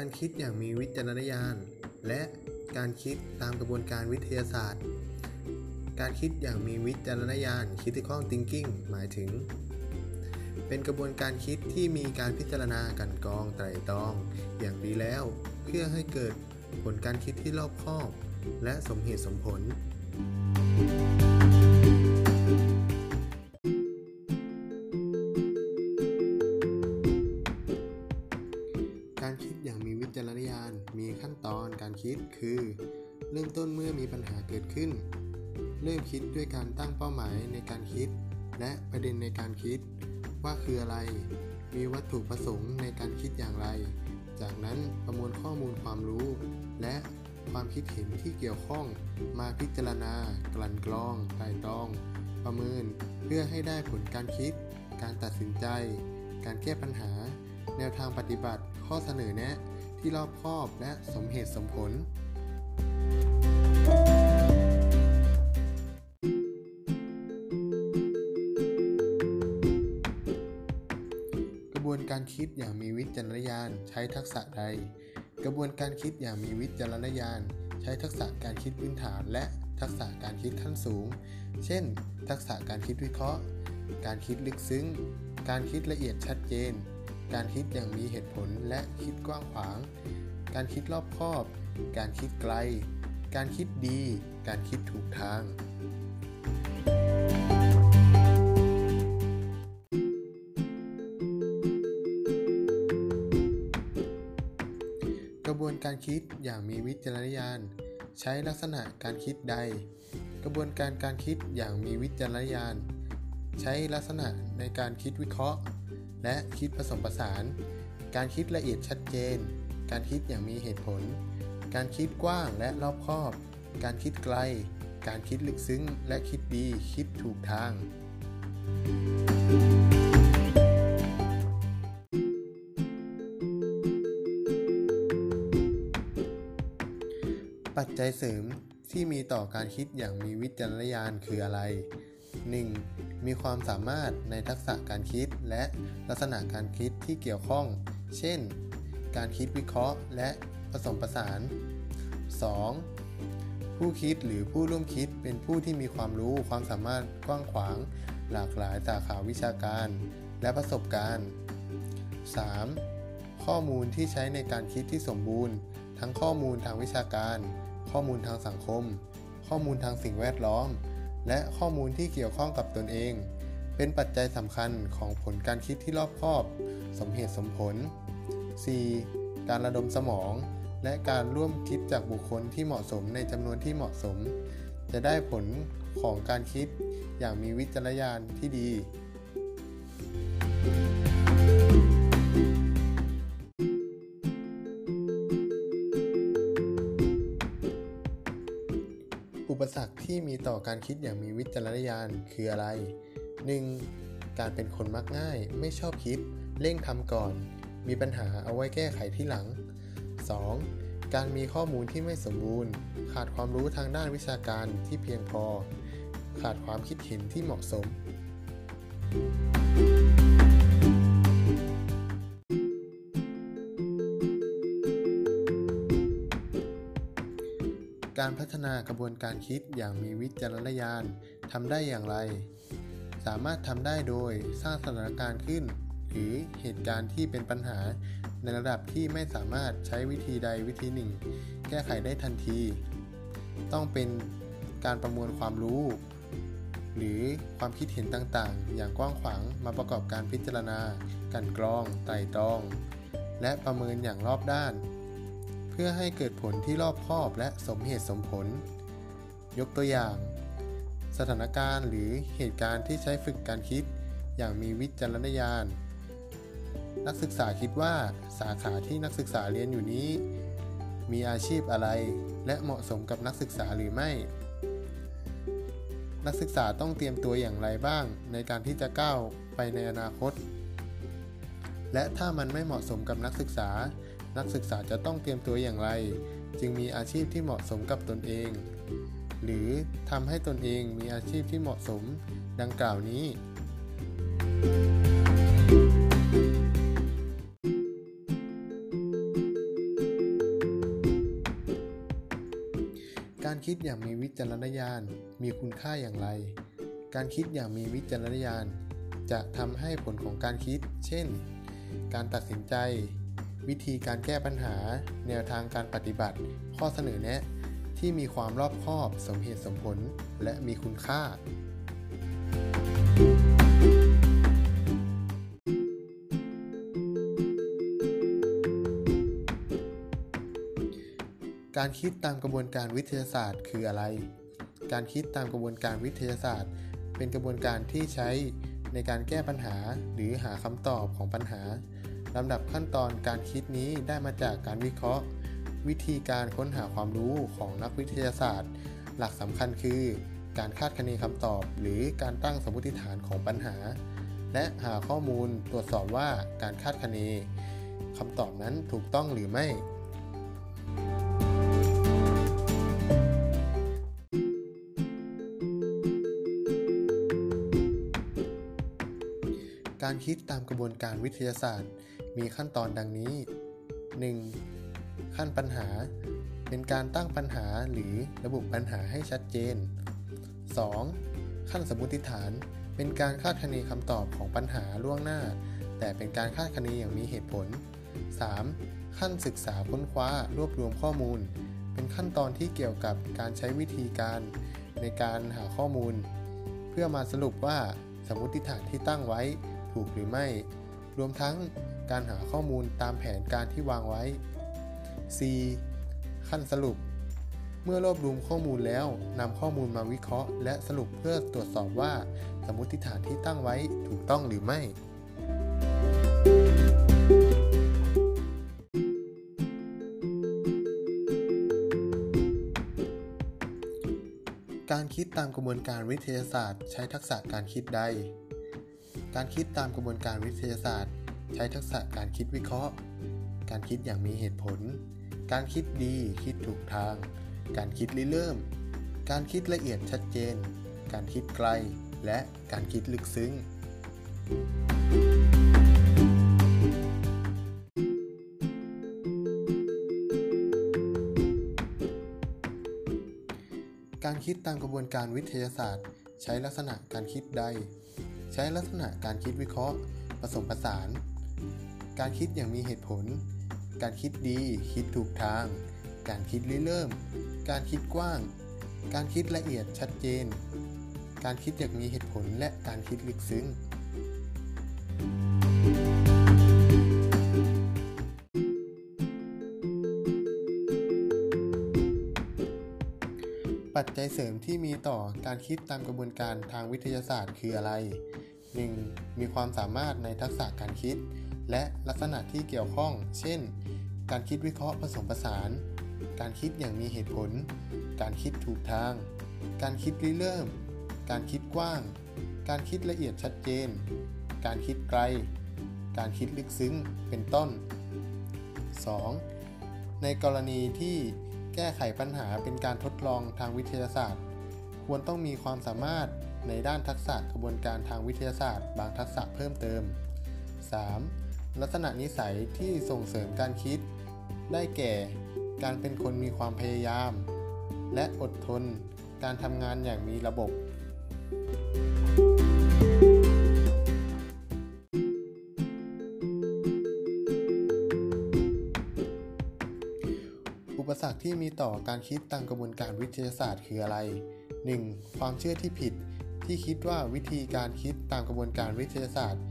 การคิดอย่างมีวิจารณญาณ และการคิดตามกระบวนการวิทยาศาสตร์ การคิดอย่างมีวิจารณญาณ critical thinking หมายถึง เป็นกระบวนการคิดที่มีการพิจารณากันกรองไตรตรอง อย่างดีแล้ว เพื่อให้เกิดผลการคิดที่รอบคอบ และสมเหตุสมผลกา เริ่มคิดด้วยการตั้งเป้าหมายในการคิด และประเด็นในการคิด ว่าคืออะไร มีวัตถุประสงค์ในการคิดอย่างไร จากนั้นประมวลข้อมูลความรู้ และความคิดเห็นที่เกี่ยวข้องมาพิจารณา กลั่นกรองไตร่ตรอง ประเมินเพื่อให้ได้ผลการคิด การตัดสินใจ การแก้ปัญหา แนวทางปฏิบัติข้อเสนอแนะที่รอบคอบและสมเหตุสมผลก คิดอย่างมีวิจารณญาณใช้ทักษะใด กระบวนการคิดอย่างมีวิจารณญาณ ใช้ทักษะการคิดพื้นฐาน และทักษะการคิดขั้นสูง เช่น ทักษะการคิดวิเคราะห์ การคิดลึกซึ้ง การคิดละเอียดชัดเจน การคิดอย่างมีเหตุผลและคิดกว้างขวาง การคิดรอบคอบ การคิดไกล การคิดดี การคิดถูกทางกร นการคิดอย่างมีวิจารณญาณ ใช้ลักษณะการคิดใด กระบวนการการคิดอย่างมีวิจารณญาณ ใช้ลักษณะในการคิดวิเคราะห์ และคิดผสมผสาน การคิดละเอียดชัดเจน การคิดอย่างมีเหตุผล การคิดกว้างและรอบคอบ การคิดไกล การคิดลึกซึ้ง และคิดดี คิดถูกทางปั จจัยเสริมที่มีต่อการคิดอย่างมีวิจารณญาณคืออะไร 1. มีความสามารถในทักษะการคิดและลักษณะการคิดที่เกี่ยวข้อง เช่น การคิดวิเคราะห์และผสมผสาน 2. ผู้คิดหรือผู้ร่วมคิดเป็นผู้ที่มีความรู้ความสามารถกว้างขวาง หลากหลายสาขาวิชาการ และประสบการณ์ 3. ข้อมูลที่ใช้ในการคิดที่สมบูรณ์ ทั้งข้อมูลทางวิชาการ ข้อมูลทางสังคม ข้อมูลทางสิ่งแวดล้อม และข้อมูลที่เกี่ยวข้องกับตนเอง เป็นปัจจัยสำคัญของผลการคิดที่รอบคอบ สมเหตุสมผล 4. การระดมสมอง และการร่วมคิดจากบุคคลที่เหมาะสมในจำนวนที่เหมาะสม จะได้ผลของการคิดอย่างมีวิจารณญาณที่ดีอุ ที่มีต่อการคิดอย่างมีวิจารณญาณคืออะไร 1. การเป็นคนมักง่าย ไม่ชอบคิด เร่งทำก่อน มีปัญหาเอาไว้แก้ไขที่หลัง 2. การมีข้อมูลที่ไม่สมบูรณ์ ขาดความรู้ทางด้านวิชาการที่เพียงพอ ขาดความคิดเห็นที่เหมาะสม การพัฒนากระบวนการคิดอย่างมีวิจารณญาณทำได้อย่างไร สามารถทำได้โดยสร้างสถานการณ์ขึ้น หรือเหตุการณ์ที่เป็นปัญหาในระดับที่ไม่สามารถใช้วิธีใดวิธีหนึ่ง แก้ไขได้ทันที ต้องเป็นการประมวลความรู้ หรือความคิดเห็นต่างๆ อย่างกว้างขวางมาประกอบการพิจารณาการกรอง ไต่ตรอง และประเมินอย่างรอบด้าน พื่อให้เกิดผลที่รอบคอบและสมเหตุสมผล ยกตัวอย่าง สถานการณ์หรือเหตุการณ์ที่ใช้ฝึกการคิดอย่างมีวิจารณญาณ นักศึกษาคิดว่าสาขาที่นักศึกษาเรียนอยู่นี้ มีอาชีพอะไร และเหมาะสมกับนักศึกษาหรือไม่ นักศึกษาต้องเตรียมตัวอย่างไรบ้างในการที่จะก้าวไปในอนาคต และถ้ามันไม่เหมาะสมกับนักศึกษา นักศึกษาจะต้องเตรียมตัวอย่างไร จึงมีอาชีพที่เหมาะสมกับตนเอง หรือทำให้ตนเองมีอาชีพที่เหมาะสมดังกล่าวนี้ การคิดอย่างมีวิจารณญาณมีคุณค่าอย่างไร การคิดอย่างมีวิจารณญาณจะทำให้ผลของการคิด เช่น การตัดสินใจ วิธีการแก้ปัญหา แนวทางการปฏิบัติ ข้อเสนอแนะ ที่มีความรอบคอบ สมเหตุสมผล และมีคุณค่า การคิดตามกระบวนการวิทยาศาสตร์คืออะไร การคิดตามกระบวนการวิทยาศาสตร์ เป็นกระบวนการที่ใช้ในการแก้ปัญหาหรือหาคำตอบของปัญหา ลำดับขั้นตอนการคิดนี้ได้มาจากการวิเคราะห์ วิธีการค้นหาความรู้ของนักวิทยาศาสตร์ หลักสำคัญคือ การคาดคะเนคำตอบ หรือการตั้งสมมติฐานของปัญหา และหาข้อมูลตรวจสอบว่าการคาดคะเนคำตอบนั้นถูกต้องหรือไม่การคิดตามกระบวนการวิทยาศาสตร์ มีขั้นตอนดังนี้ 1. ขั้นปัญหา เป็นการตั้งปัญหาหรือระบุปัญหาให้ชัดเจน 2. ขั้นสมมติฐาน เป็นการคาดคะเนคำตอบของปัญหาล่วงหน้า แต่เป็นการคาดคะเนอย่างมีเหตุผล 3. ขั้นศึกษาค้นคว้ารวบรวมข้อมูล เป็นขั้นตอนที่เกี่ยวกับการใช้วิธีการในการหาข้อมูล เพื่อมาสรุปว่าสมมติฐานที่ตั้งไว้ถูกหรือไม่ รวมทั้ง การหาข้อมูลตามแผนการที่วางไว้ C ขั้นสรุป เมื่อรวบรวมข้อมูลแล้วนำข้อมูลมาวิเคราะห์ และสรุปเพื่อตรวจสอบว่า สมมติฐานที่ตั้งไว้ถูกต้องหรือไม่ การคิดตามกระบวนการวิทยาศาสตร์ ใช้ทักษะการคิดใด การคิดตามกระบวนการวิทยาศาสตร์ ใช้ทักษะการคิดวิเคราะห์ การคิดอย่างมีเหตุผล การคิดดี คิดถูกทาง การคิดริเริ่ม การคิดละเอียดชัดเจน การคิดไกล และการคิดลึกซึ้ง การคิดตามกระบวนการวิทยาศาสตร์ ใช้ลักษณะการคิดใด ใช้ลักษณะการคิดวิเคราะห์ ผสมผสาน การคิดอย่างมีเหตุผล การคิดดี คิดถูกทาง การคิดริเริ่ม การคิดกว้าง การคิดละเอียดชัดเจน การคิดอย่างมีเหตุผลและการคิดลึกซึ้ง ปัจจัยเสริมที่มีต่อการคิดตามกระบวนการทางวิทยาศาสตร์คืออะไร 1. มีความสามารถในทักษะการคิด และลักษณะที่เกี่ยวข้อง เช่น การคิดวิเคราะห์ผสมผสาน การคิดอย่างมีเหตุผล การคิดถูกทาง การคิดริเริ่ม การคิดกว้าง การคิดละเอียดชัดเจน การคิดไกล การคิดลึกซึ้ง เป็นต้น 2. ในกรณีที่แก้ไขปัญหาเป็นการทดลองทางวิทยาศาสตร์ ควรต้องมีความสามารถในด้านทักษะกระบวนการทางวิทยาศาสตร์ บางทักษะเพิ่มเติม 3. ลักษณะนิสัยที่ส่งเสริมการคิด ได้แก่ การเป็นคนมีความพยายาม และอดทน การทำงานอย่างมีระบบ อุปสรรคที่มีต่อการคิดตามกระบวนการวิทยาศาสตร์คืออะไร 1. ความเชื่อที่ผิดที่คิดว่าวิธีการคิดตามกระบวนการวิทยาศาสตร์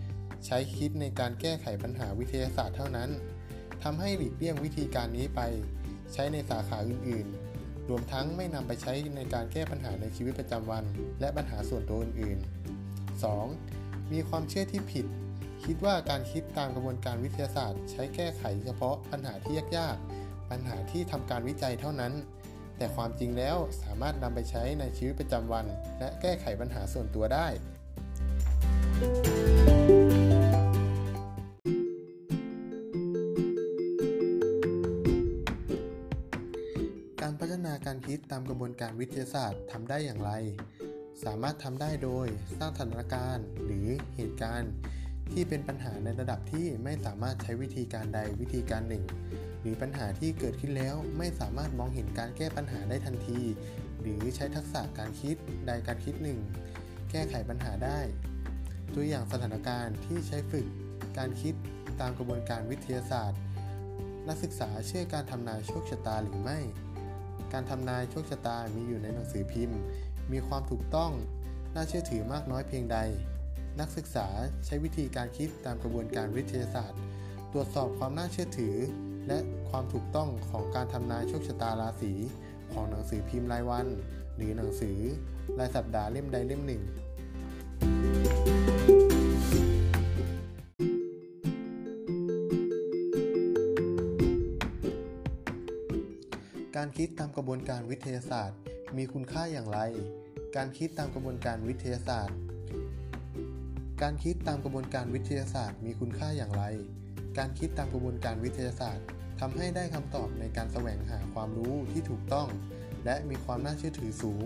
ใช้คิดในการแก้ไขปัญหาวิทยาศาสตร์เท่านั้นทำให้หลีกเลี่ยงวิธีการนี้ไป ใช้ในสาขาอื่น ๆ รวมทั้งไม่นำไปใช้ในการแก้ปัญหาในชีวิตประจำวัน และปัญหาส่วนตัวอื่น ๆ 2. มีความเชื่อที่ผิด คิดว่าการคิดตามกระบวนการวิทยาศาสตร์ ใช้แก้ไขเฉพาะปัญหาที่ยาก ๆ ปัญหาที่ทำการวิจัยเท่านั้น แต่ความจริงแล้วสามารถนำไปใช้ในชีวิตประจำวัน และแก้ไขปัญหาส่วนตัวได้ นาการคิดตามกระบวนการวิทยาศาสตร์ทำได้อย่างไร สามารถทำได้โดยสร้างสถานการณ์หรือเหตุการณ์ ที่เป็นปัญหาในระดับที่ไม่สามารถใช้วิธีการใดวิธีการหนึ่ง หรือปัญหาที่เกิดขึ้นแล้วไม่สามารถมองเห็นการแก้ปัญหาได้ทันที หรือใช้ทักษะการคิดใดการคิดหนึ่ง แก้ไขปัญหาได้ ตัวอย่างสถานการณ์ที่ใช้ฝึกการคิดตามกระบวนการวิทยาศาสตร์ นักศึกษาเชื่อการทำนายโชคชะตาหรือไม่ การทำนายโชคชะตามีอยู่ในหนังสือพิมพ์ มีความถูกต้อง น่าเชื่อถือมากน้อยเพียงใด นักศึกษาใช้วิธีการคิดตามกระบวนการวิทยาศาสตร์ ตรวจสอบความน่าเชื่อถือ และความถูกต้องของการทำนายโชคชะตาราศีของหนังสือพิมพ์รายวัน หรือหนังสือรายสัปดาห์เล่มใดเล่มหนึ่ง คิดตามกระบวนการวิทยาศาสตร์ มีคุณค่าอย่างไร การคิดตามกระบวนการวิทยาศาสตร์ การคิดตามกระบวนการวิทยาศาสตร์ มีคุณค่าอย่างไร การคิดตามกระบวนการวิทยาศาสตร์ทำให้ได้คำตอบในการแสวงหาความรู้ที่ถูกต้อง และมีความน่าเชื่อถือสูง